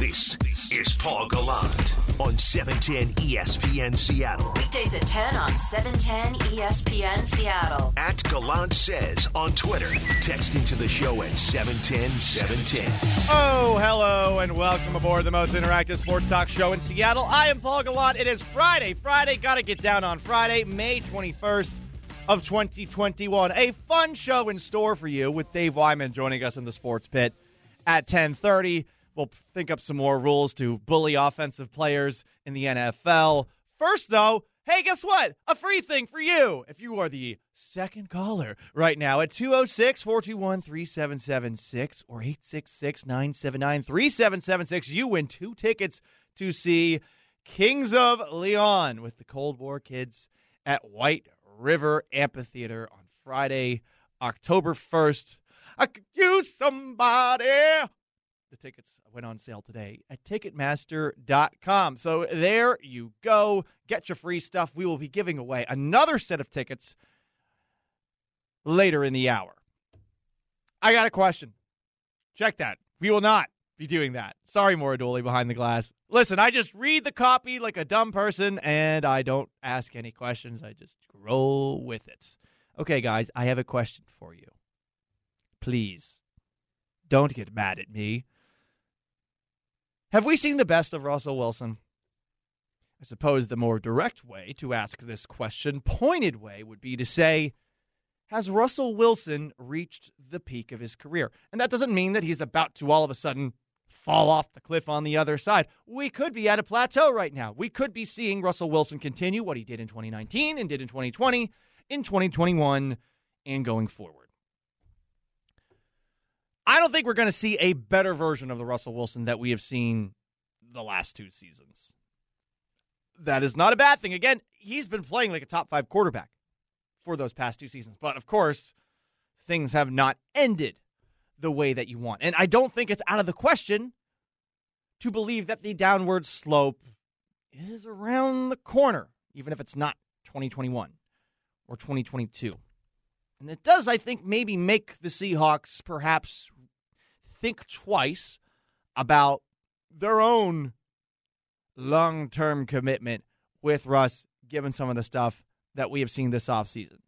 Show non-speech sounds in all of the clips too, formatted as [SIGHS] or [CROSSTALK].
This is Paul Gallant on E 710 ESPN Seattle. Weekdays at 10 on 710 ESPN Seattle. At Gallant Says on Twitter. Text into the show at 710 710. Oh, hello, and welcome aboard the most interactive sports talk show in Seattle. I am Paul Gallant. It is Friday. Friday, gotta get down on Friday, May 21st of 2021. A fun show in store for you with Dave Wyman joining us in the sports pit at 1030. We'll think up some more rules to bully offensive players in the NFL. First, though, hey, guess what? A free thing for you. If you are the second caller right now at 206 421 3776 or 866 979 3776, you win two tickets to see Kings of Leon with the Cold War Kids at White River Amphitheater on Friday, October 1st. I could use somebody. The tickets went on sale today at Ticketmaster.com. So there you go. Get your free stuff. We will be giving away another set of tickets later in the hour. I got a question. Check that. We will not be doing that. Sorry, Maura Dooley behind the glass. Listen, I just read the copy like a dumb person and I don't ask any questions. I just roll with it. Okay, guys, I have a question for you. Please, don't get mad at me. Have we seen the best of Russell Wilson? I suppose the more direct way to ask this question, pointed way, would be to say, has Russell Wilson reached the peak of his career? And that doesn't mean that he's about to all of a sudden fall off the cliff on the other side. We could be at a plateau right now. We could be seeing Russell Wilson continue what he did in 2019 and did in 2020, in 2021, and going forward. I don't think we're going to see a better version of the Russell Wilson that we have seen the last two seasons. That is not a bad thing. Again, he's been playing like a top five quarterback for those past two seasons. But of course, things have not ended the way that you want. And I don't think it's out of the question to believe that the downward slope is around the corner, even if it's not 2021 or 2022. And it does, I think, maybe make the Seahawks perhaps think twice about their own long term commitment with Russ, given some of the stuff that we have seen this offseason.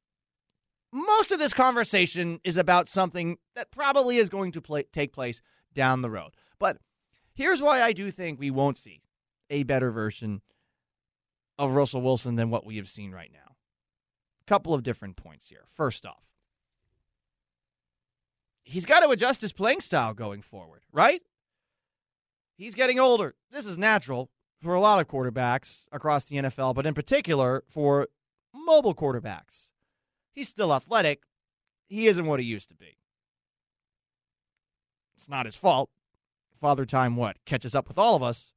Most of this conversation is about something that probably is going to play, take place down the road. But here's why I do think we won't see a better version of Russell Wilson than what we have seen right now. Couple of different points here. First off, he's got to adjust his playing style going forward, right? He's getting older. This is natural for a lot of quarterbacks across the NFL, but in particular for mobile quarterbacks. He's still athletic. He isn't what he used to be. It's not his fault. Father Time, what, catches up with all of us.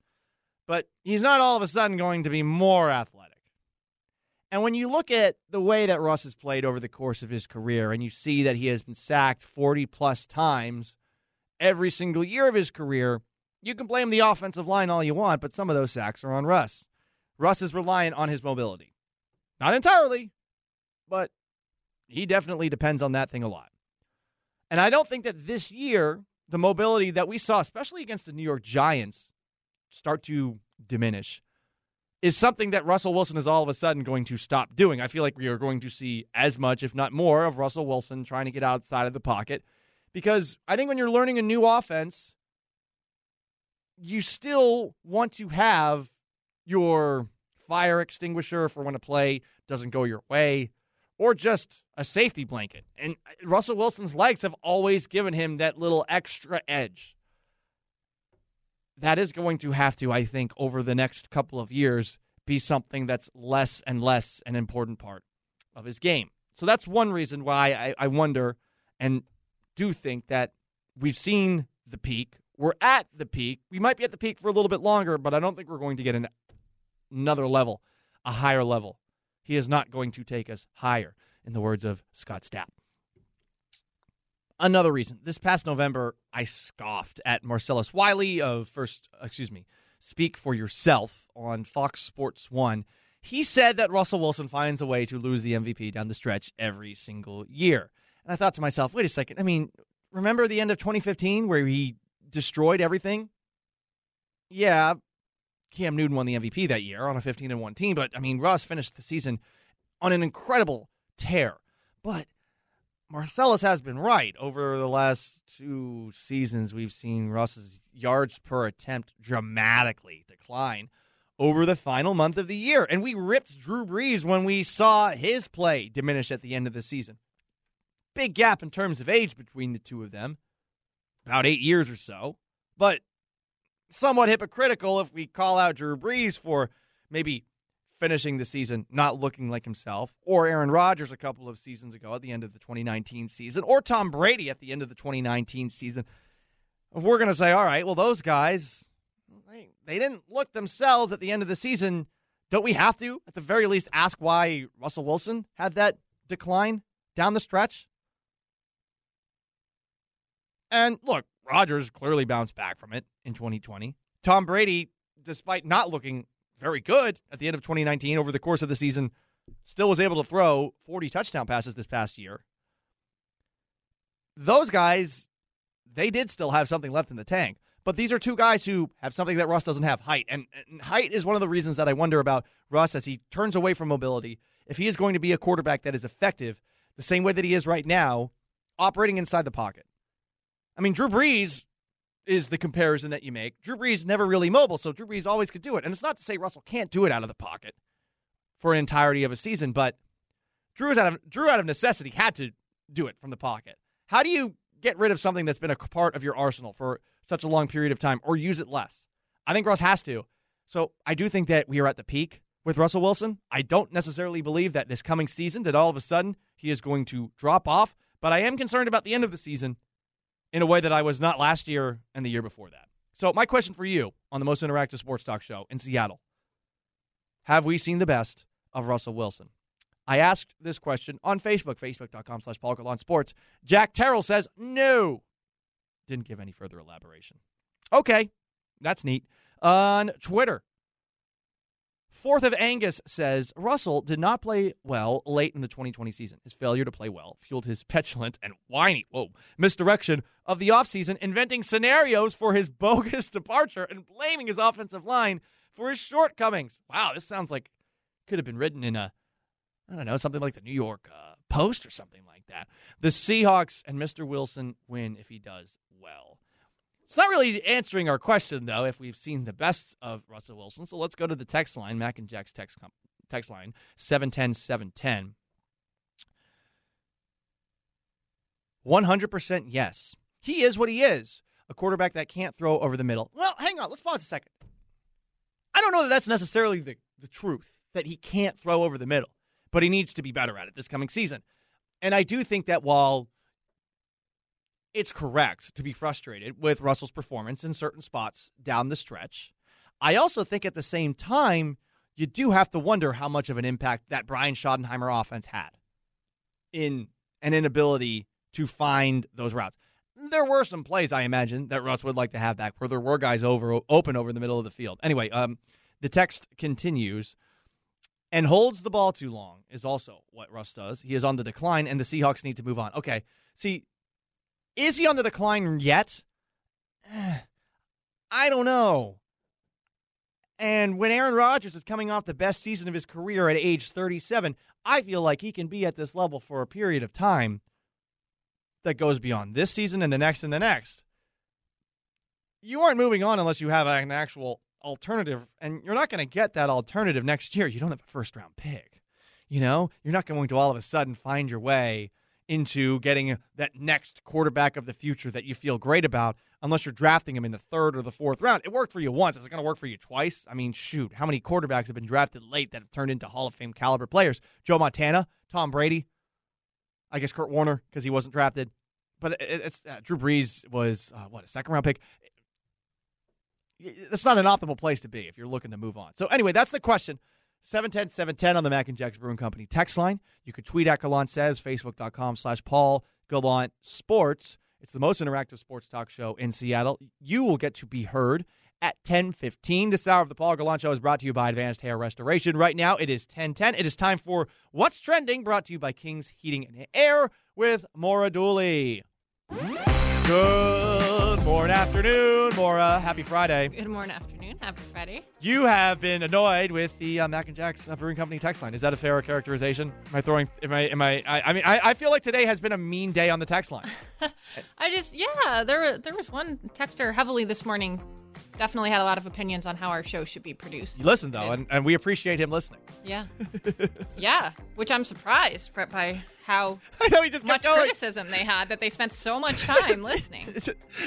But he's not all of a sudden going to be more athletic. And when you look at the way that Russ has played over the course of his career, and you see that he has been sacked 40 plus times every single year of his career, you can blame the offensive line all you want, but some of those sacks are on Russ. Russ is reliant on his mobility. Not entirely, but he definitely depends on that thing a lot. And I don't think that this year, the mobility that we saw, especially against the New York Giants, start to diminish is something that Russell Wilson is all of a sudden going to stop doing. I feel like we are going to see as much, if not more, of Russell Wilson trying to get outside of the pocket. Because I think when you're learning a new offense, you still want to have your fire extinguisher for when a play doesn't go your way, or just a safety blanket. And Russell Wilson's legs have always given him that little extra edge. That is going to have to, I think, over the next couple of years, be something that's less and less an important part of his game. So that's one reason why I, I wonder and do think that we've seen the peak. We're at the peak. We might be at the peak for a little bit longer, but I don't think we're going to get an, another level, a higher level. He is not going to take us higher, in the words of Scott Stapp. Another reason. This past November, I scoffed at Marcellus Wiley of First, excuse me, Speak for Yourself on Fox Sports 1. He said that Russell Wilson finds a way to lose the MVP down the stretch every single year. And I thought to myself, wait a second. I mean, remember the end of 2015 where he destroyed everything? yeah, Cam Newton won the MVP that year on a 15 and 1 team, but I mean, Russ finished the season on an incredible tear. But Marcellus has been right. Over the last two seasons, we've seen Russ's yards per attempt dramatically decline over the final month of the year. And we ripped Drew Brees when we saw his play diminish at the end of the season. Big gap in terms of age between the two of them, about eight years or so. But somewhat hypocritical if we call out Drew Brees for maybe finishing the season not looking like himself, or Aaron Rodgers a couple of seasons ago at the end of the 2019 season, or Tom Brady at the end of the 2019 season. If we're going to say, all right, well, those guys, they, they didn't look themselves at the end of the season, don't we have to, at the very least, ask why Russell Wilson had that decline down the stretch? And look, Rodgers clearly bounced back from it in 2020. Tom Brady, despite not looking very good at the end of 2019 over the course of the season, still was able to throw 40 touchdown passes this past year. Those guys, they did still have something left in the tank. But these are two guys who have something that Russ doesn't have height. And, and height is one of the reasons that I wonder about Russ as he turns away from mobility. If he is going to be a quarterback that is effective the same way that he is right now, operating inside the pocket. I mean, Drew Brees is the comparison that you make. Drew Brees never really mobile, so Drew Brees always could do it. And it's not to say Russell can't do it out of the pocket for an entirety of a season, but Drew out of Drew out of necessity had to do it from the pocket. How do you get rid of something that's been a part of your arsenal for such a long period of time or use it less? I think Russ has to. So I do think that we are at the peak with Russell Wilson. I don't necessarily believe that this coming season that all of a sudden he is going to drop off, but I am concerned about the end of the season in a way that I was not last year and the year before that. So, my question for you on the most interactive sports talk show in Seattle Have we seen the best of Russell Wilson? I asked this question on Facebook, facebook.com slash Paul Sports. Jack Terrell says no. Didn't give any further elaboration. Okay, that's neat. On Twitter, Fourth of Angus says Russell did not play well late in the 2020 season. His failure to play well fueled his petulant and whiny, whoa, misdirection of the offseason, inventing scenarios for his [LAUGHS] bogus departure and blaming his offensive line for his shortcomings. Wow, this sounds like could have been written in a, I don't know, something like the New York uh, Post or something like that. The Seahawks and Mr. Wilson win if he does well. It's not really answering our question, though, if we've seen the best of Russell Wilson. So let's go to the text line, Mac and Jack's text, text line, 710 710. 100% yes. He is what he is a quarterback that can't throw over the middle. Well, hang on. Let's pause a second. I don't know that that's necessarily the, the truth, that he can't throw over the middle, but he needs to be better at it this coming season. And I do think that while it's correct to be frustrated with Russell's performance in certain spots down the stretch. I also think at the same time, you do have to wonder how much of an impact that Brian Schottenheimer offense had in an inability to find those routes. There were some plays I imagine that Russ would like to have back where there were guys over open over in the middle of the field. Anyway, um, the text continues and holds the ball too long is also what Russ does. He is on the decline, and the Seahawks need to move on. Okay, see, is he on the decline yet? [SIGHS] I don't know. And when Aaron Rodgers is coming off the best season of his career at age 37, I feel like he can be at this level for a period of time that goes beyond this season and the next and the next. You aren't moving on unless you have an actual alternative, and you're not going to get that alternative next year. You don't have a first round pick. You know, you're not going to all of a sudden find your way into getting that next quarterback of the future that you feel great about unless you're drafting him in the third or the fourth round. It worked for you once. Is it going to work for you twice? I mean, shoot, how many quarterbacks have been drafted late that have turned into Hall of Fame caliber players? Joe Montana, Tom Brady, I guess Kurt Warner because he wasn't drafted. But it's uh, Drew Brees was uh, what a second round pick. That's not an optimal place to be if you're looking to move on. So anyway, that's the question. 710 710 on the Mac and Jacks Brewing Company text line. You could tweet at Gallant Says, facebook.com slash Paul Gallant Sports. It's the most interactive sports talk show in Seattle. You will get to be heard at 10:15. This hour of the Paul Gallant Show is brought to you by Advanced Hair Restoration. Right now it is 10:10. It is time for What's Trending, brought to you by King's Heating and Air with Maura Dooley. Good morning, afternoon, Maura. Happy Friday. Good morning, afternoon. Happy Friday. You have been annoyed with the uh, Mac and Jack's uh, Brewing Company text line. Is that a fair characterization? Am I throwing? Am I? Am I? I, I mean, I, I feel like today has been a mean day on the text line. [LAUGHS] I just yeah, there there was one texter heavily this morning. Definitely had a lot of opinions on how our show should be produced. You listen though, and, and we appreciate him listening. Yeah, [LAUGHS] yeah. Which I'm surprised by- by how [LAUGHS] I know he just much criticism they had that they spent so much time [LAUGHS] listening.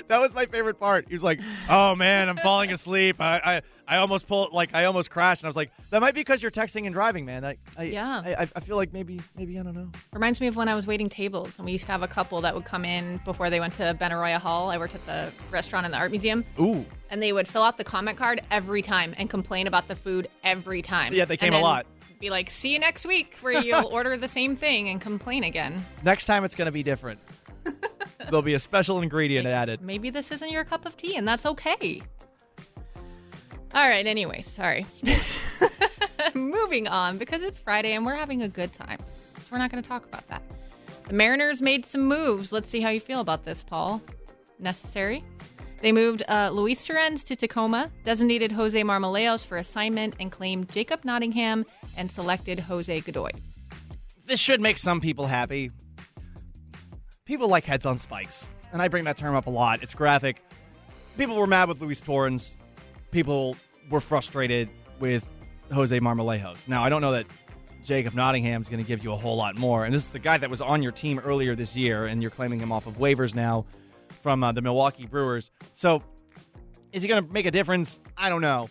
that was my favorite part. He was like, "Oh man, I'm falling asleep. I, I, I almost pulled, like, I almost crashed." And I was like, "That might be because you're texting and driving, man. I, I Yeah. I, I feel like maybe, maybe I don't know. Reminds me of when I was waiting tables and we used to have a couple that would come in before they went to Benaroya Hall. I worked at the restaurant in the art museum. Ooh, and they would fill out the comment card every time and complain about the food every time. Yeah, they came a lot. Be like, see you next week, where you'll [LAUGHS] order the same thing and complain again. next time it's gonna be different. [LAUGHS] There'll be a special ingredient added. Maybe this isn't your cup of tea, and that's okay. All right. Anyway, sorry. [LAUGHS] [LAUGHS] Moving on because it's Friday and we're having a good time, so we're not going to talk about that. The Mariners made some moves. Let's see how you feel about this, Paul. Necessary. They moved uh, Luis Torrens to Tacoma, designated Jose Marmolejos for assignment, and claimed Jacob Nottingham and selected Jose Godoy. This should make some people happy. People like heads on spikes, and I bring that term up a lot. It's graphic. People were mad with Luis Torrens. People were frustrated with Jose Marmolejos. Now, I don't know that Jacob Nottingham is going to give you a whole lot more. And this is the guy that was on your team earlier this year, and you're claiming him off of waivers now from uh, the Milwaukee Brewers. So, is he going to make a difference? I don't know.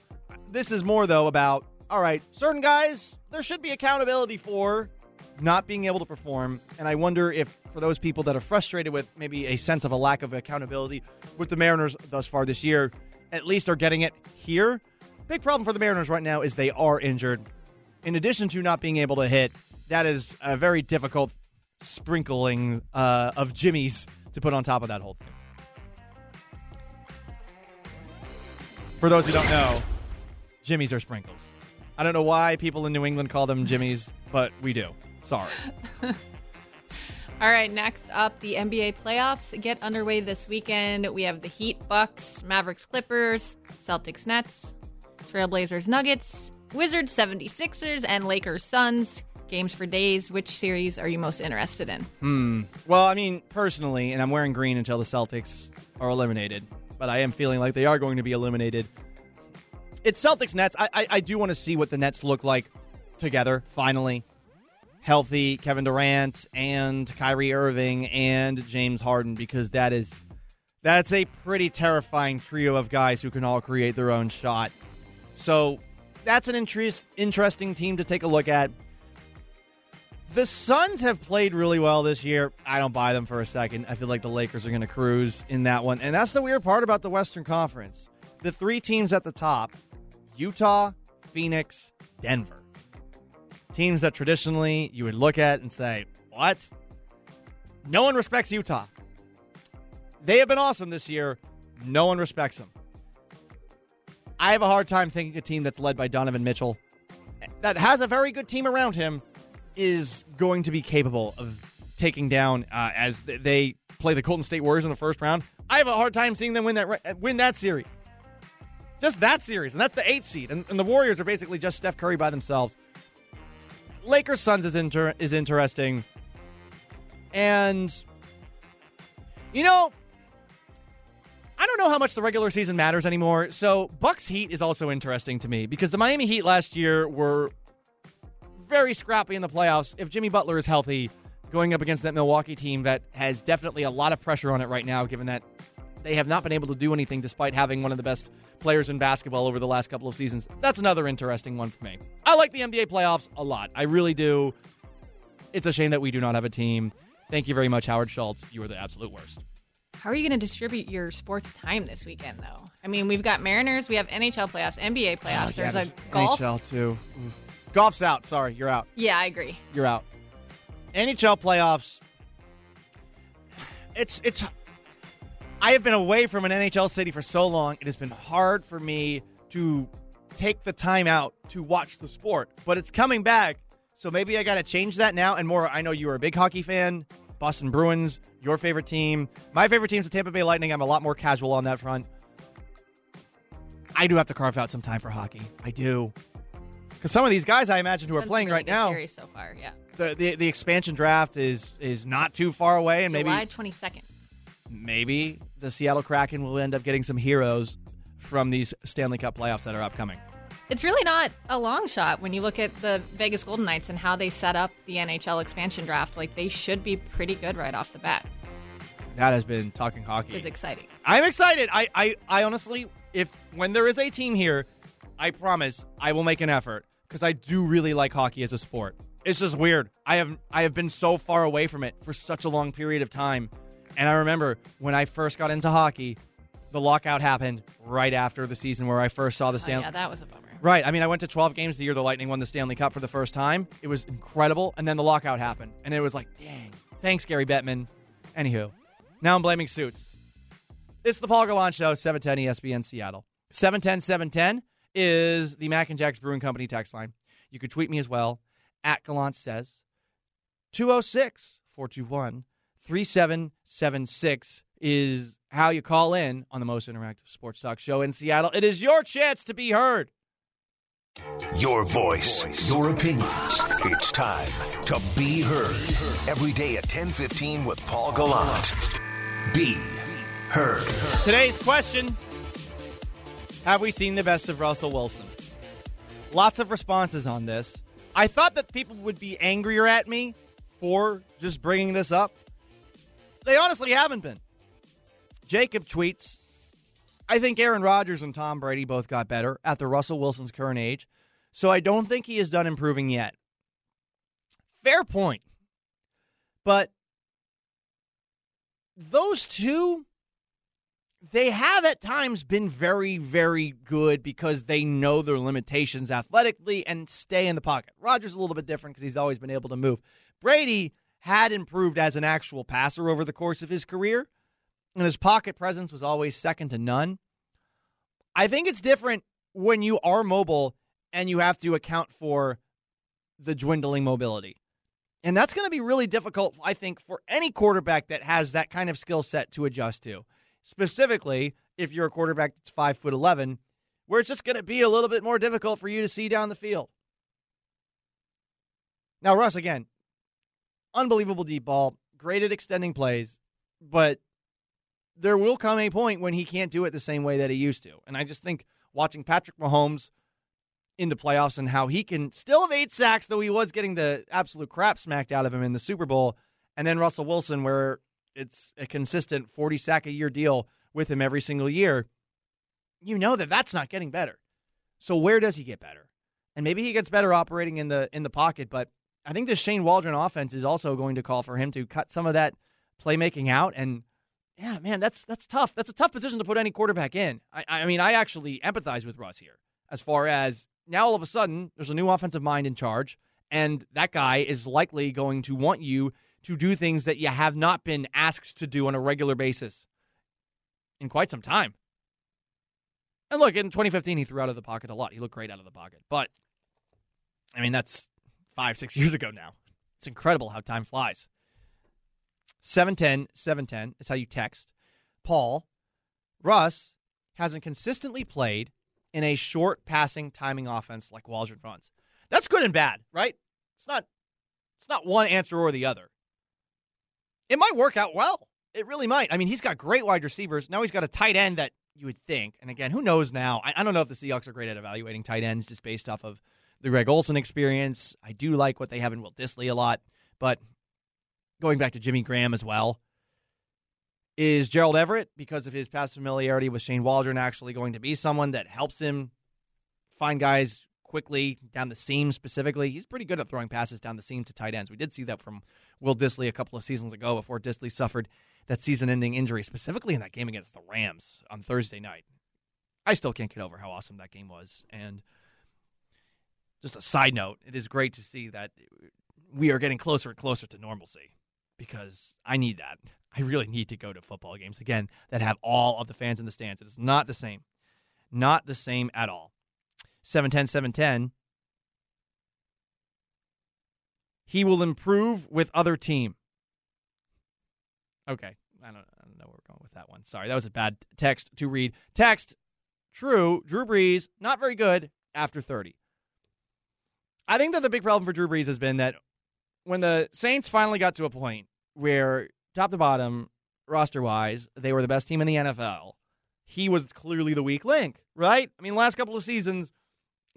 This is more, though, about all right, certain guys, there should be accountability for not being able to perform. And I wonder if, for those people that are frustrated with maybe a sense of a lack of accountability with the Mariners thus far this year, at least are getting it here. Big problem for the Mariners right now is they are injured. In addition to not being able to hit, that is a very difficult sprinkling uh, of jimmies to put on top of that whole thing. For those who don't know, jimmies are sprinkles. I don't know why people in New England call them jimmies, but we do. Sorry. [LAUGHS] All right, next up, the NBA playoffs get underway this weekend. We have the Heat, Bucks, Mavericks, Clippers, Celtics, Nets, Trailblazers, Nuggets, Wizards, 76ers, and Lakers, Suns. Games for days. Which series are you most interested in? Hmm. Well, I mean, personally, and I'm wearing green until the Celtics are eliminated, but I am feeling like they are going to be eliminated. It's Celtics Nets. I, I, I do want to see what the Nets look like together, finally. Healthy Kevin Durant and Kyrie Irving and James Harden, because that is that's a pretty terrifying trio of guys who can all create their own shot. So that's an interest, interesting team to take a look at. The Suns have played really well this year. I don't buy them for a second. I feel like the Lakers are going to cruise in that one. And that's the weird part about the Western Conference. The three teams at the top Utah, Phoenix, Denver. Teams that traditionally you would look at and say, what? No one respects Utah. They have been awesome this year. No one respects them. I have a hard time thinking a team that's led by Donovan Mitchell that has a very good team around him is going to be capable of taking down uh, as they play the Golden State Warriors in the first round. I have a hard time seeing them win that win that series. Just that series, and that's the eight seed, and, and the Warriors are basically just Steph Curry by themselves. Lakers Suns is inter- is interesting, and you know, I don't know how much the regular season matters anymore. So Bucks Heat is also interesting to me because the Miami Heat last year were very scrappy in the playoffs. If Jimmy Butler is healthy, going up against that Milwaukee team that has definitely a lot of pressure on it right now, given that they have not been able to do anything despite having one of the best players in basketball over the last couple of seasons. That's another interesting one for me. I like the NBA playoffs a lot. I really do. It's a shame that we do not have a team. Thank you very much, Howard Schultz. You are the absolute worst. How are you going to distribute your sports time this weekend, though? I mean, we've got Mariners, we have NHL playoffs, NBA oh, playoffs. There's a golf. NHL too. Golf's out. Sorry, you're out. Yeah, I agree. You're out. NHL playoffs. It's it's. I have been away from an NHL city for so long. It has been hard for me to take the time out to watch the sport, but it's coming back. So maybe I got to change that now. And Maura, I know you are a big hockey fan. Boston Bruins, your favorite team. My favorite team's the Tampa Bay Lightning. I'm a lot more casual on that front. I do have to carve out some time for hockey. I do. Because some of these guys I imagine who are playing really right now, series so far. Yeah, the, the the expansion draft is is not too far away, and maybe July twenty second. maybe the Seattle Kraken will end up getting some heroes from these Stanley Cup playoffs that are upcoming. It's really not a long shot when you look at the Vegas Golden Knights and how they set up the NHL expansion draft. Like they should be pretty good right off the bat, That has been talking hockey. is exciting. I'm excited. I, I, I honestly, if when there is a team here, I promise I will make an effort because I do really like hockey as a sport. It's just weird. I have I have been so far away from it for such a long period of time, and I remember when I first got into hockey, the lockout happened right after the season where I first saw the Oh, Stanley. yeah, that was a bummer. Right. I mean, I went to 12 games the year the Lightning won the Stanley Cup for the first time. It was incredible. And then the lockout happened. And it was like, dang. Thanks, Gary Bettman. Anywho, now I'm blaming suits. It's the Paul Gallant Show, 710 ESPN Seattle. 710 710 is the Mac and Jack's Brewing Company text line. You could tweet me as well at Gallant Says. 206 421 3776 is how you call in on the most interactive sports talk show in Seattle. It is your chance to be heard. Your voice, your opinions. It's time to be heard. Every day at 1015 with Paul Gallant. Be heard. Today's question Have we seen the best of Russell Wilson? Lots of responses on this. I thought that people would be angrier at me for just bringing this up. They honestly haven't been. Jacob tweets I think Aaron Rodgers and Tom Brady both got better the Russell Wilson's current age, so I don't think he is done improving yet. Fair point. But those two they have at times been very, very good because they know their limitations athletically and stay in the pocket. Rodgers is a little bit different because he's always been able to move. Brady had improved as an actual passer over the course of his career, and his pocket presence was always second to none. I think it's different when you are mobile and you have to account for the dwindling mobility. And that's going to be really difficult, I think, for any quarterback that has that kind of skill set to adjust to specifically if you're a quarterback that's five foot eleven, where it's just going to be a little bit more difficult for you to see down the field. Now, Russ again, unbelievable deep ball, great at extending plays, but there will come a point when he can't do it the same way that he used to. And I just think watching Patrick Mahomes in the playoffs and how he can still have eight sacks, though he was getting the absolute crap smacked out of him in the Super Bowl, and then Russell Wilson, where it's a consistent 40 sack a year deal with him every single year, you know that that's not getting better. So where does he get better? And maybe he gets better operating in the in the pocket, but I think this Shane Waldron offense is also going to call for him to cut some of that playmaking out and yeah, man, that's that's tough. That's a tough position to put any quarterback in. I, I mean, I actually empathize with Russ here as far as now all of a sudden there's a new offensive mind in charge, and that guy is likely going to want you to do things that you have not been asked to do on a regular basis in quite some time. And look, in 2015, he threw out of the pocket a lot. He looked great out of the pocket. But, I mean, that's five, six years ago now. It's incredible how time flies. 710 710 is how you text. Paul, Russ hasn't consistently played in a short passing timing offense like Waldron runs. That's good and bad, right? It's not it's not one answer or the other. It might work out well. It really might. I mean, he's got great wide receivers. Now he's got a tight end that you would think. And again, who knows now? I, I don't know if the Seahawks are great at evaluating tight ends just based off of the Greg Olsen experience. I do like what they have in Will Dissly a lot, but going back to Jimmy Graham as well. Is Gerald Everett, because of his past familiarity with Shane Waldron, actually going to be someone that helps him find guys quickly down the seam specifically? He's pretty good at throwing passes down the seam to tight ends. We did see that from Will Dissly a couple of seasons ago before Dissly suffered that season ending injury, specifically in that game against the Rams on Thursday night. I still can't get over how awesome that game was. And just a side note, it is great to see that we are getting closer and closer to normalcy because I need that. I really need to go to football games again that have all of the fans in the stands. It is not the same. Not the same at all. 710 710. He will improve with other team. Okay. I don't, I don't know where we're going with that one. Sorry, that was a bad text to read. Text, true, Drew Brees, not very good after 30. I think that the big problem for Drew Brees has been that when the Saints finally got to a point where top to bottom, roster wise, they were the best team in the NFL, he was clearly the weak link, right? I mean, last couple of seasons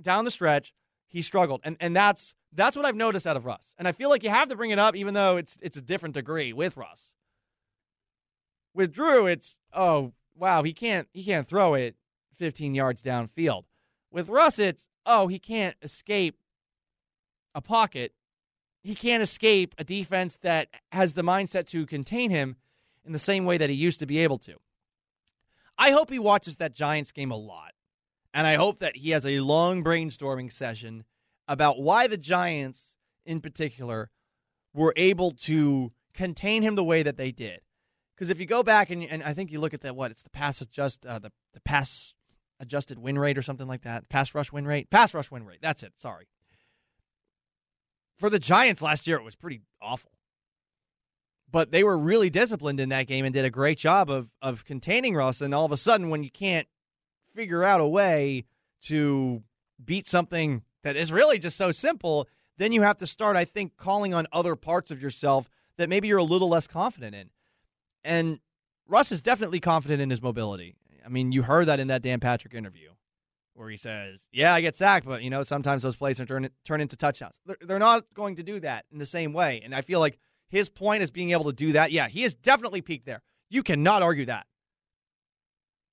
down the stretch, he struggled. And and that's that's what I've noticed out of Russ. And I feel like you have to bring it up even though it's it's a different degree with Russ. With Drew, it's oh wow, he can't he can't throw it 15 yards downfield. With Russ, it's oh, he can't escape a pocket. He can't escape a defense that has the mindset to contain him in the same way that he used to be able to. I hope he watches that Giants game a lot. And I hope that he has a long brainstorming session about why the Giants, in particular, were able to contain him the way that they did. Because if you go back and, and I think you look at that, what it's the pass adjust uh, the the pass adjusted win rate or something like that, pass rush win rate, pass rush win rate. That's it. Sorry. For the Giants last year, it was pretty awful. But they were really disciplined in that game and did a great job of of containing Russ. And all of a sudden, when you can't figure out a way to beat something that is really just so simple, then you have to start, I think, calling on other parts of yourself that maybe you're a little less confident in. And Russ is definitely confident in his mobility. I mean, you heard that in that Dan Patrick interview where he says, "Yeah, I get sacked, but you know, sometimes those plays turn turn into touchdowns." They're, they're not going to do that in the same way, and I feel like his point is being able to do that. Yeah, he has definitely peaked there. You cannot argue that.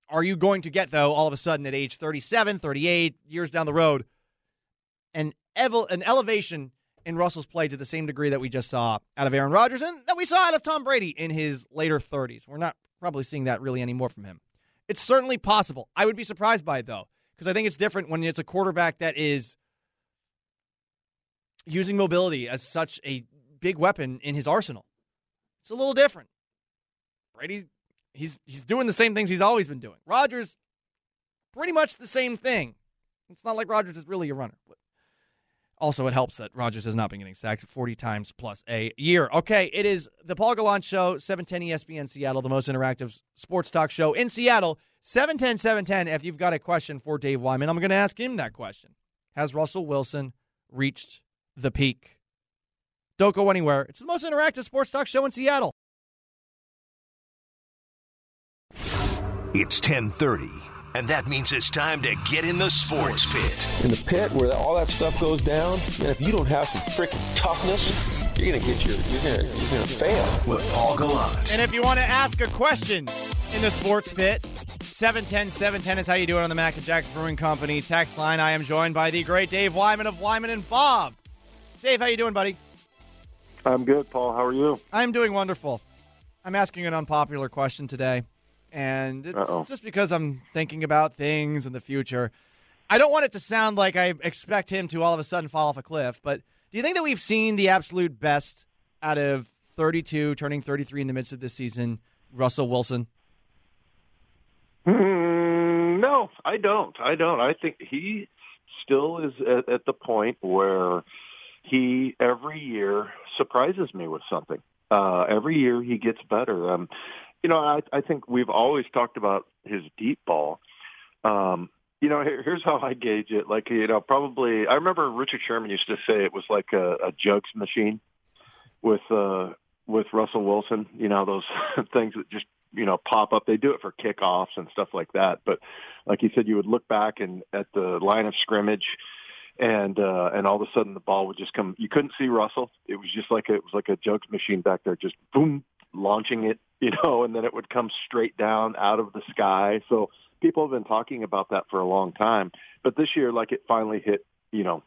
Are you going to get though all of a sudden at age 37, 38 years down the road an evel- an elevation in Russell's play to the same degree that we just saw out of Aaron Rodgers and that we saw out of Tom Brady in his later 30s. We're not probably seeing that really anymore from him. It's certainly possible. I would be surprised by it though, because I think it's different when it's a quarterback that is using mobility as such a big weapon in his arsenal. It's a little different. Brady, he's he's doing the same things he's always been doing. Rodgers, pretty much the same thing. It's not like Rodgers is really a runner. But also, it helps that Rodgers has not been getting sacked 40 times plus a year. Okay, it is the Paul Gallant Show, 710 ESPN Seattle, the most interactive sports talk show in Seattle. 710 710. If you've got a question for Dave Wyman, I'm going to ask him that question. Has Russell Wilson reached the peak? Don't go anywhere. It's the most interactive sports talk show in Seattle. It's 1030. And that means it's time to get in the sports pit. In the pit where all that stuff goes down, and if you don't have some freaking toughness, you're gonna get your you're gonna you're gonna fail. With Paul Gallant. And if you want to ask a question in the sports pit, 710 710 is how you do it on the Mac and Jacks Brewing Company text line. I am joined by the great Dave Wyman of Wyman and Bob. Dave, how you doing, buddy? I'm good, Paul. How are you? I'm doing wonderful. I'm asking an unpopular question today, and it's Uh-oh. just because I'm thinking about things in the future. I don't want it to sound like I expect him to all of a sudden fall off a cliff, but do you think that we've seen the absolute best out of 32, turning 33 in the midst of this season, Russell Wilson? Mm, no, I don't. I don't. I think he still is at, at the point where he every year surprises me with something. Uh, every year he gets better. Um, you know, I, I think we've always talked about his deep ball. Um, you know, here, here's how I gauge it. Like, you know, probably I remember Richard Sherman used to say it was like a, a jugs machine with uh, with Russell Wilson. You know, those [LAUGHS] things that just you know pop up. They do it for kickoffs and stuff like that. But like you said, you would look back and at the line of scrimmage, and uh, and all of a sudden the ball would just come. You couldn't see Russell. It was just like a, it was like a jugs machine back there, just boom, launching it. [LAUGHS] You know, and then it would come straight down out of the sky. So people have been talking about that for a long time. But this year, like it finally hit. You know,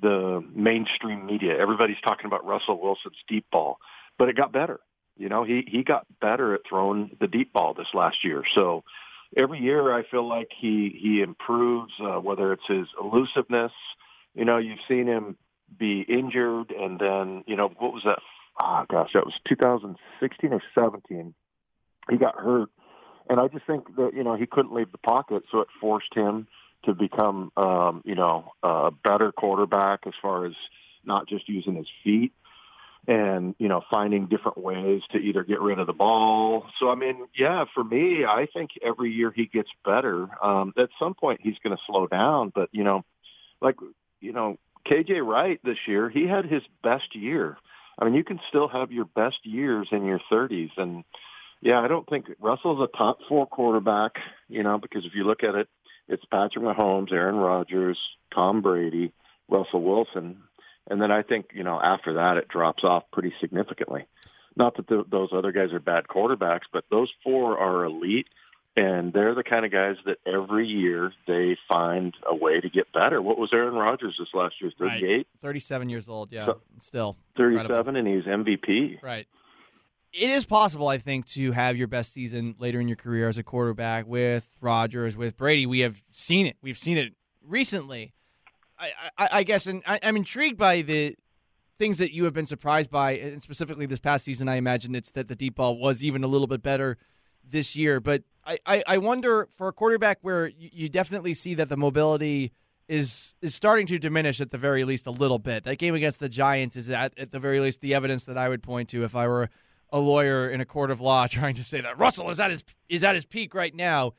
the mainstream media. Everybody's talking about Russell Wilson's deep ball, but it got better. You know, he he got better at throwing the deep ball this last year. So every year, I feel like he he improves. Uh, whether it's his elusiveness, you know, you've seen him be injured, and then you know what was that? Oh gosh, that was 2016 or 17. He got hurt, and I just think that you know he couldn't leave the pocket, so it forced him to become um, you know a better quarterback as far as not just using his feet. and you know finding different ways to either get rid of the ball. So I mean, yeah, for me, I think every year he gets better. Um, at some point, he's going to slow down, but you know, like you know, KJ Wright this year, he had his best year. I mean, you can still have your best years in your 30s, and yeah, I don't think Russell's a top four quarterback. You know, because if you look at it, it's Patrick Mahomes, Aaron Rodgers, Tom Brady, Russell Wilson. And then I think, you know, after that, it drops off pretty significantly. Not that the, those other guys are bad quarterbacks, but those four are elite. And they're the kind of guys that every year they find a way to get better. What was Aaron Rodgers this last year? 38? Right. 37 years old, yeah. So, still. 37, incredible. and he's MVP. Right. It is possible, I think, to have your best season later in your career as a quarterback with Rodgers, with Brady. We have seen it. We've seen it recently. I, I, I guess, and I, I'm intrigued by the things that you have been surprised by, and specifically this past season. I imagine it's that the deep ball was even a little bit better this year. But I, I, I wonder for a quarterback where you, you definitely see that the mobility is is starting to diminish at the very least a little bit. That game against the Giants is at, at the very least the evidence that I would point to if I were a lawyer in a court of law [LAUGHS] trying to say that Russell is at his is at his peak right now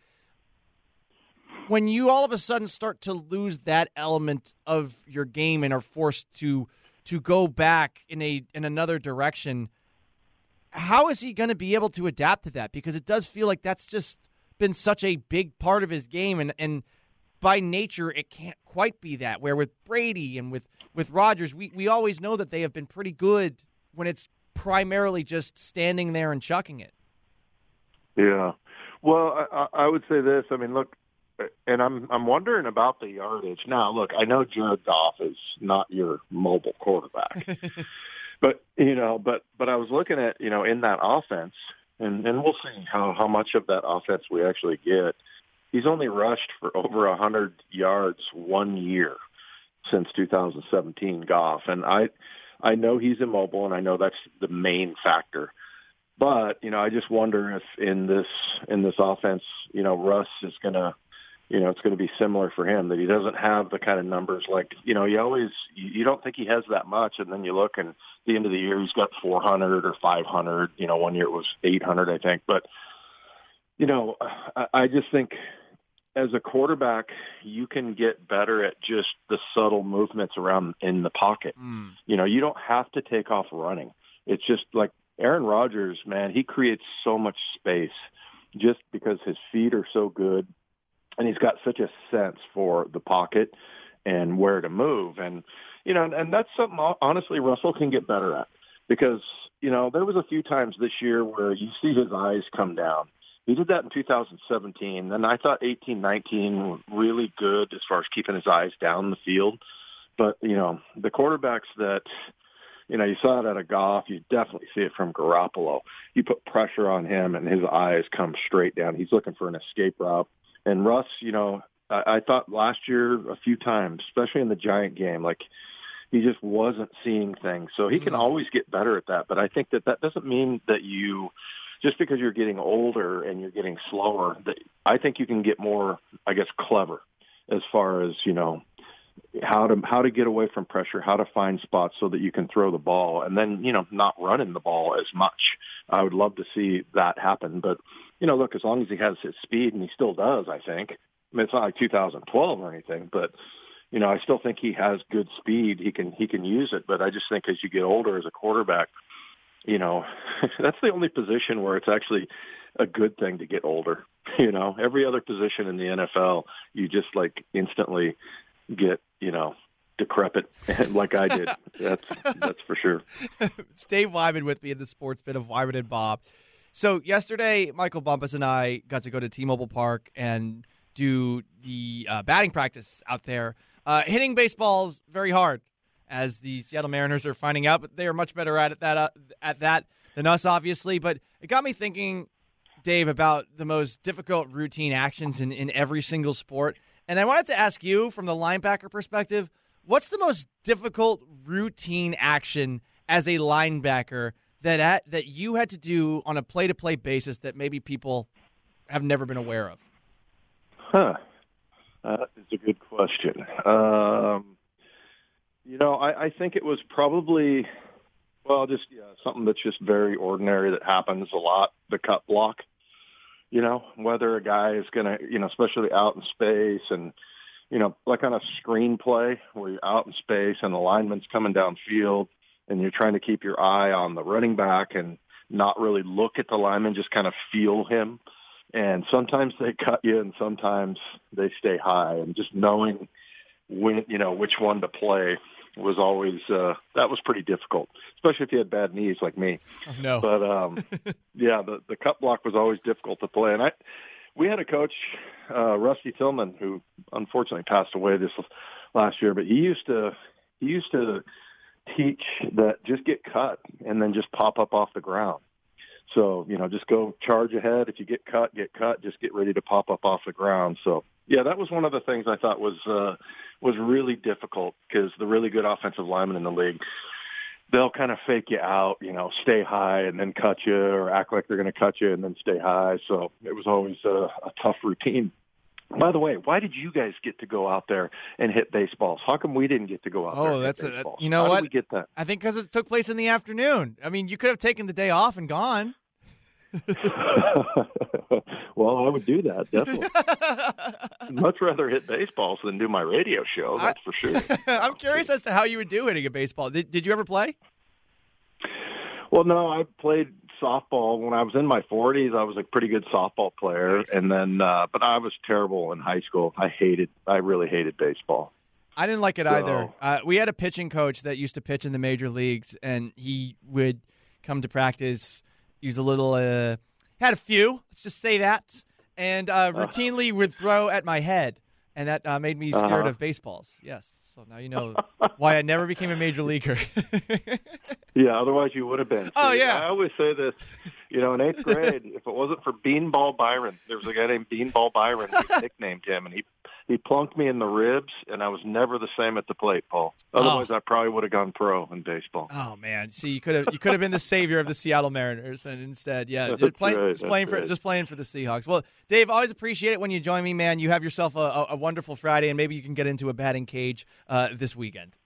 when you all of a sudden start to lose that element of your game and are forced to to go back in a in another direction, how is he going to be able to adapt to that? Because it does feel like that's just been such a big part of his game, and and by nature it can't quite be that. Where with Brady and with with Rodgers, we we always know that they have been pretty good when it's primarily just standing there and chucking it. Yeah. Well, I, I would say this. I mean, look, and I'm I'm wondering about the yardage. Now, look, I know Jared Goff is not your mobile quarterback, [LAUGHS] but you know, but but I was looking at you know in that offense, and and we'll see how how much of that offense we actually get. He's only rushed for over a hundred yards one year since 2017, Goff, and I I know he's immobile, and I know that's the main factor. But you know, I just wonder if in this in this offense, you know, Russ is going to you know, it's going to be similar for him that he doesn't have the kind of numbers like, you know, you always, you don't think he has that much. And then you look and the end of the year, he's got 400 or 500, you know, one year it was 800, I think. But, you know, I, I just think as a quarterback, you can get better at just the subtle movements around in the pocket. Mm. You know, you don't have to take off running. It's just like Aaron Rodgers, man, he creates so much space just because his feet are so good and he's got such a sense for the pocket and where to move. And, you know, and that's something honestly Russell can get better at because, you know, there was a few times this year where you see his eyes come down. He did that in 2017. And I thought 18, 19 were really good as far as keeping his eyes down the field. But, you know, the quarterbacks that, you know, you saw it at a Goff. You definitely see it from Garoppolo. You put pressure on him, and his eyes come straight down. He's looking for an escape route. And Russ, you know, I, I thought last year a few times, especially in the Giant game, like he just wasn't seeing things. So he can mm-hmm. always get better at that. But I think that that doesn't mean that you just because you're getting older and you're getting slower. That I think you can get more, I guess, clever as far as you know how to how to get away from pressure, how to find spots so that you can throw the ball, and then you know not running the ball as much. I would love to see that happen, but you know, look, as long as he has his speed, and he still does, I think. I mean, it's not like 2012 or anything, but you know, I still think he has good speed. He can he can use it, but I just think as you get older as a quarterback, you know, [LAUGHS] that's the only position where it's actually a good thing to get older. [LAUGHS] You know, every other position in the NFL, you just like instantly get, you know, decrepit [LAUGHS] like I did. [LAUGHS] that's that's for sure. it's Dave Wyman with me in the sports bit of Wyman and Bob. So yesterday, Michael Bumpus and I got to go to T-Mobile Park and do the uh, batting practice out there, uh, hitting baseballs very hard, as the Seattle Mariners are finding out. But they are much better at that uh, at that than us, obviously. But it got me thinking, Dave, about the most difficult routine actions in, in every single sport. And I wanted to ask you, from the linebacker perspective, what's the most difficult routine action as a linebacker that at, that you had to do on a play to play basis that maybe people have never been aware of? Huh. Uh, that is a good question. Um, you know, I, I think it was probably Well, just yeah, something that's just very ordinary that happens a lot. The cut block. You know, whether a guy is going to, you know, especially out in space and, you know, like on a screenplay where you're out in space and the lineman's coming downfield and you're trying to keep your eye on the running back and not really look at the lineman, just kind of feel him. And sometimes they cut you and sometimes they stay high and just knowing when, you know, which one to play was always uh that was pretty difficult, especially if you had bad knees like me. Oh, no. But um [LAUGHS] yeah, the the cut block was always difficult to play. And I we had a coach, uh Rusty Tillman, who unfortunately passed away this last year, but he used to he used to teach that just get cut and then just pop up off the ground. So, you know, just go charge ahead. If you get cut, get cut. Just get ready to pop up off the ground. So, yeah, that was one of the things I thought was uh, was really difficult because the really good offensive linemen in the league, they'll kind of fake you out, you know, stay high and then cut you, or act like they're going to cut you and then stay high. So it was always a, a tough routine. By the way, why did you guys get to go out there and hit baseballs? How come we didn't get to go out there? Oh, that's a, you know How what? Did we get that? I think because it took place in the afternoon. I mean, you could have taken the day off and gone. [LAUGHS] well, I would do that definitely. [LAUGHS] Much rather hit baseballs than do my radio show. That's for sure. [LAUGHS] I'm curious as to how you would do hitting a baseball. Did, did you ever play? Well, no, I played softball when I was in my 40s. I was a pretty good softball player, Nice. and then, uh, but I was terrible in high school. I hated, I really hated baseball. I didn't like it either. Uh, we had a pitching coach that used to pitch in the major leagues, and he would come to practice, use a little, uh, had a few, let's just say that, and uh, routinely would throw at my head, and that uh, made me scared Uh-huh. of baseballs. Yes. So now you know why I never became a major leaguer. [LAUGHS] Yeah, otherwise you would have been. Oh, yeah. I always say this, you know, in eighth grade, if it wasn't for Beanball Byron, there was a guy named Beanball Byron. We [LAUGHS] nicknamed him, and he he plunked me in the ribs, and I was never the same at the plate, Paul. Otherwise, I probably would have gone pro in baseball. Oh man, see, you could have you could have been the savior of the Seattle Mariners, and instead, yeah, just playing, right, just playing that's for just playing for the Seahawks. Well, Dave, always appreciate it when you join me, man. You have yourself a, a, wonderful Friday, and maybe you can get into a batting cage uh, this weekend.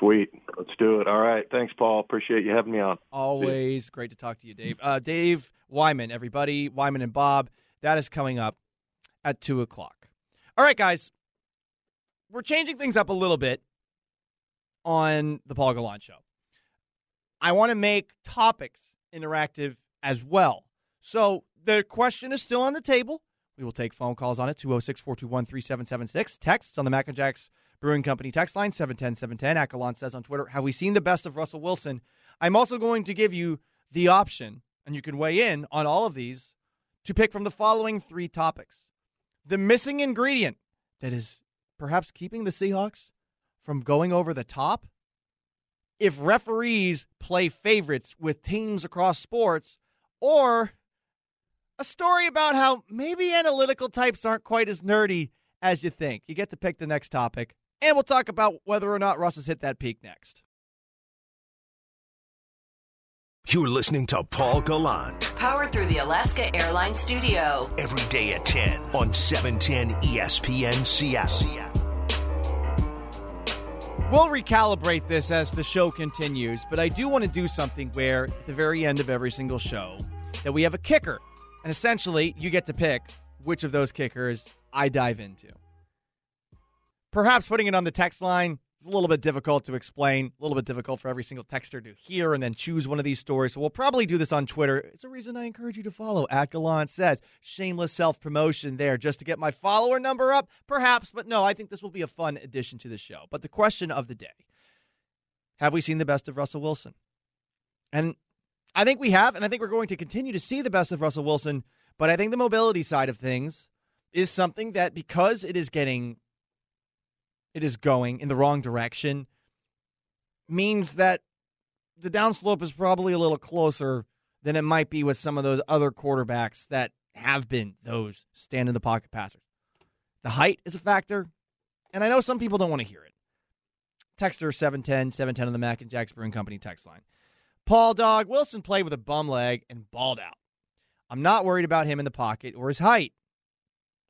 Sweet, let's do it. All right, thanks, Paul. Appreciate you having me on. Always great to talk to you, Dave. Uh, Dave Wyman, everybody, Wyman and Bob. That is coming up at two o'clock. All right, guys, we're changing things up a little bit on the Paul Gallant Show. I want to make topics interactive as well. So the question is still on the table. We will take phone calls on it 206 421 3776. Texts on the Mac and Jacks Brewing Company text line 710 710. Akalon says on Twitter, Have we seen the best of Russell Wilson? I'm also going to give you the option, and you can weigh in on all of these, to pick from the following three topics. The missing ingredient that is perhaps keeping the Seahawks from going over the top. If referees play favorites with teams across sports, or a story about how maybe analytical types aren't quite as nerdy as you think. You get to pick the next topic, and we'll talk about whether or not Russ has hit that peak next. You're listening to Paul Gallant Powered through the Alaska Airlines Studio. every day at 10 on E 710 ESPN Seattle. We'll recalibrate this as the show continues, but I do want to do something where at the very end of every single show that we have a kicker. And essentially, you get to pick which of those kickers I dive into. Perhaps putting it on the text line is a little bit difficult to explain, a little bit difficult for every single texter to hear and then choose one of these stories. So we'll probably do this on Twitter. It's a reason I encourage you to follow at says. Shameless self promotion there just to get my follower number up, perhaps. But no, I think this will be a fun addition to the show. But the question of the day have we seen the best of Russell Wilson? And I think we have, and I think we're going to continue to see the best of Russell Wilson. But I think the mobility side of things is something that because it is getting, it is going in the wrong direction, means that the downslope is probably a little closer than it might be with some of those other quarterbacks that have been those stand in the pocket passers. The height is a factor, and I know some people don't want to hear it. Texter 710 710 on the Mac and Jack's Brewing Company text line. Paul Dog Wilson played with a bum leg and balled out. I'm not worried about him in the pocket or his height.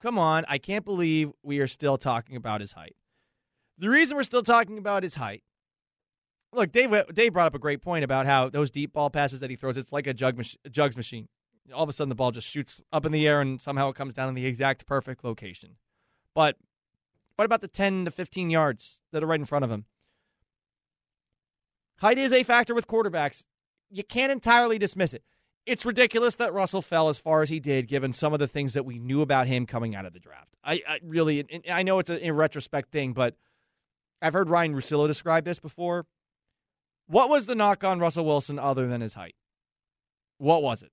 Come on, I can't believe we are still talking about his height. The reason we're still talking about his height, look, Dave. Dave brought up a great point about how those deep ball passes that he throws, it's like a jug mach- jugs machine. All of a sudden, the ball just shoots up in the air, and somehow it comes down in the exact perfect location. But what about the 10 to 15 yards that are right in front of him? Height is a factor with quarterbacks. You can't entirely dismiss it. It's ridiculous that Russell fell as far as he did, given some of the things that we knew about him coming out of the draft. I, I really, I know it's a in retrospect thing, but I've heard Ryan Russillo describe this before. What was the knock on Russell Wilson other than his height? What was it?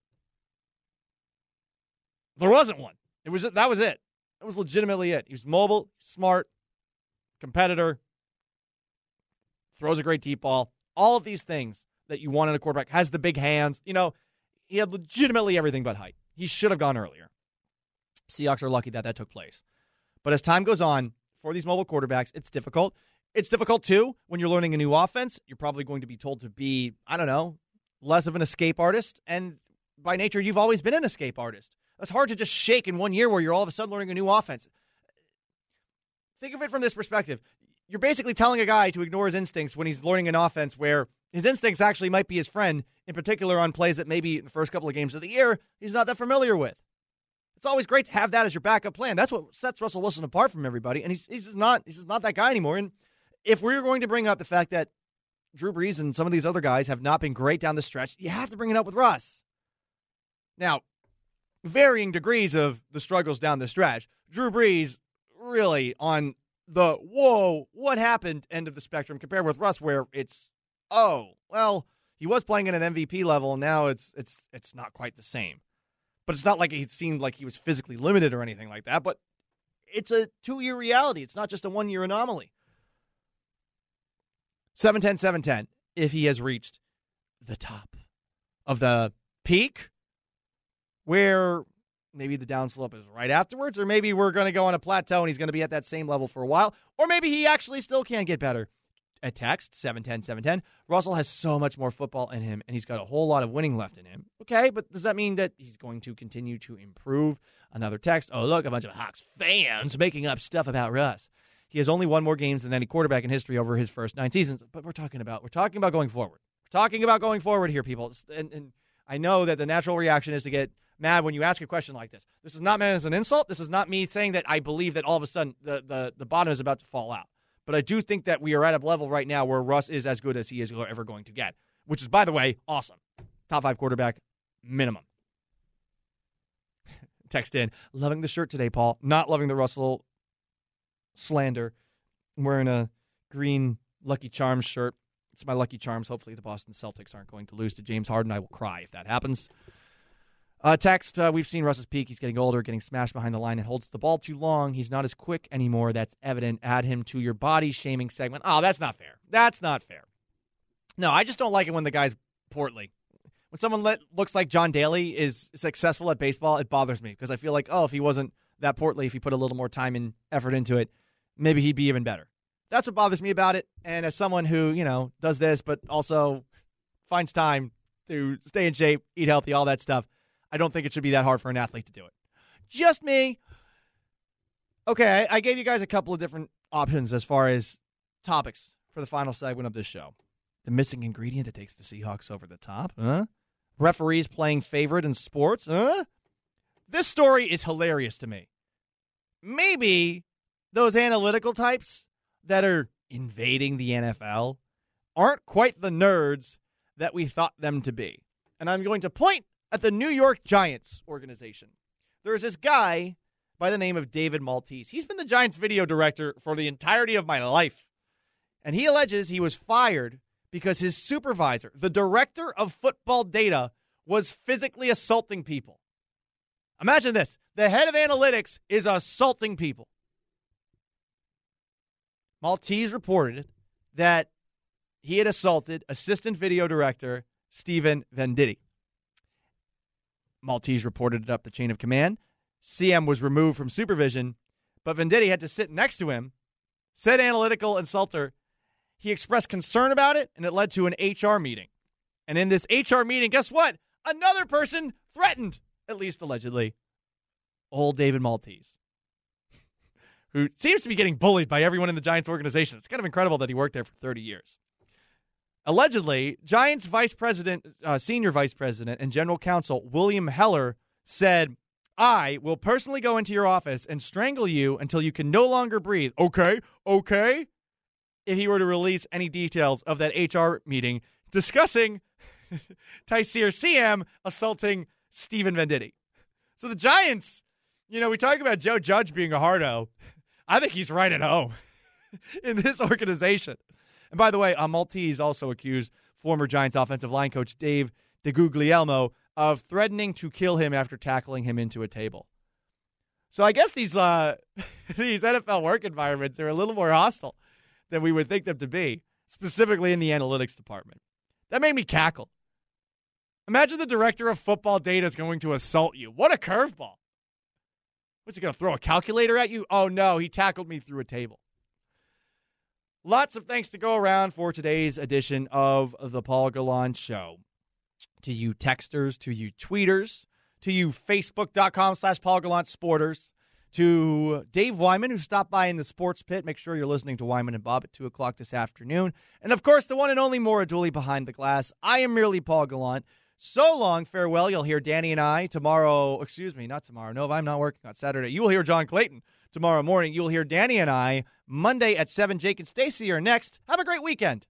There wasn't one. It was that was it. That was legitimately it. He was mobile, smart, competitor, throws a great deep ball. All of these things that you want in a quarterback has the big hands. You know, he had legitimately everything but height. He should have gone earlier. Seahawks are lucky that that took place. But as time goes on, for these mobile quarterbacks, it's difficult. It's difficult too when you're learning a new offense. You're probably going to be told to be, I don't know, less of an escape artist. And by nature, you've always been an escape artist. It's hard to just shake in one year where you're all of a sudden learning a new offense. Think of it from this perspective. You're basically telling a guy to ignore his instincts when he's learning an offense where his instincts actually might be his friend, in particular on plays that maybe in the first couple of games of the year he's not that familiar with. It's always great to have that as your backup plan. That's what sets Russell Wilson apart from everybody, and he's, he's just not he's just not that guy anymore. And if we're going to bring up the fact that Drew Brees and some of these other guys have not been great down the stretch, you have to bring it up with Russ. Now, varying degrees of the struggles down the stretch. Drew Brees really on the whoa, what happened end of the spectrum compared with Russ, where it's oh, well, he was playing at an MVP level, now it's it's it's not quite the same. But it's not like it seemed like he was physically limited or anything like that. But it's a two year reality. It's not just a one year anomaly. 710 710 if he has reached the top of the peak where maybe the downslope is right afterwards, or maybe we're going to go on a plateau and he's going to be at that same level for a while, or maybe he actually still can get better. A text 710 710. Russell has so much more football in him, and he's got a whole lot of winning left in him. Okay, but does that mean that he's going to continue to improve? Another text. Oh, look, a bunch of Hawks fans making up stuff about Russ. He has only won more games than any quarterback in history over his first nine seasons. But we're talking about we're talking about going forward. We're talking about going forward here, people. And, and I know that the natural reaction is to get mad when you ask a question like this. This is not meant as an insult. This is not me saying that I believe that all of a sudden the, the, the bottom is about to fall out. But I do think that we are at a level right now where Russ is as good as he is ever going to get, which is, by the way, awesome. Top five quarterback, minimum. [LAUGHS] Text in, loving the shirt today, Paul. Not loving the Russell slander. I'm wearing a green Lucky Charms shirt. It's my Lucky Charms. Hopefully, the Boston Celtics aren't going to lose to James Harden. I will cry if that happens. Uh, text, uh, we've seen Russ's peak. He's getting older, getting smashed behind the line, and holds the ball too long. He's not as quick anymore. That's evident. Add him to your body shaming segment. Oh, that's not fair. That's not fair. No, I just don't like it when the guy's portly. When someone let, looks like John Daly is successful at baseball, it bothers me because I feel like, oh, if he wasn't that portly, if he put a little more time and effort into it, maybe he'd be even better. That's what bothers me about it. And as someone who, you know, does this, but also finds time to stay in shape, eat healthy, all that stuff, I don't think it should be that hard for an athlete to do it. Just me. Okay, I, gave you guys a couple of different options as far as topics for the final segment of this show. The missing ingredient that takes the Seahawks over the top, huh? Referees playing favorite in sports, huh? This story is hilarious to me. Maybe those analytical types that are invading the NFL aren't quite the nerds that we thought them to be. And I'm going to point at the New York Giants organization. There's this guy by the name of David Maltese. He's been the Giants video director for the entirety of my life. And he alleges he was fired because his supervisor, the director of football data, was physically assaulting people. Imagine this the head of analytics is assaulting people. Maltese reported that he had assaulted assistant video director Stephen Venditti. Maltese reported it up the chain of command. Siam was removed from supervision, but Venditti had to sit next to him. Said analytical insulter, he expressed concern about it, and it led to an HR meeting. And in this HR meeting, guess what? Another person threatened, at least allegedly, old David Maltese, who seems to be getting bullied by everyone in the Giants organization. It's kind of incredible that he worked there for 30 years. Allegedly, Giants vice president, uh, senior vice president, and general counsel William Heller said, I will personally go into your office and strangle you until you can no longer breathe. Okay, okay. If he were to release any details of that HR meeting discussing [LAUGHS] Tyseer Siam assaulting Stephen Venditti. So the Giants, you know, we talk about Joe Judge being a hardo. I think he's right at home [LAUGHS] in this organization. And by the way, uh, Maltese also accused former Giants offensive line coach Dave DeGuglielmo of threatening to kill him after tackling him into a table. So I guess these uh, [LAUGHS] these NFL work environments are a little more hostile than we would think them to be, specifically in the analytics department. That made me cackle. Imagine the director of football data is going to assault you. What a curveball. What's he going to throw a calculator at you? Oh no, he tackled me through a table. Lots of thanks to go around for today's edition of the Paul Gallant Show. To you texters, to you tweeters, to you facebook.com slash Paul Gallant Sporters, to Dave Wyman, who stopped by in the sports pit. Make sure you're listening to Wyman and Bob at 2 o'clock this afternoon. And of course, the one and only Maura Dooley behind the glass. I am merely Paul Gallant. So long, farewell. You'll hear Danny and I tomorrow. Excuse me, not tomorrow. No, I'm not working on Saturday. You will hear John Clayton tomorrow morning. You'll hear Danny and I Monday at 7. Jake and Stacy are next. Have a great weekend.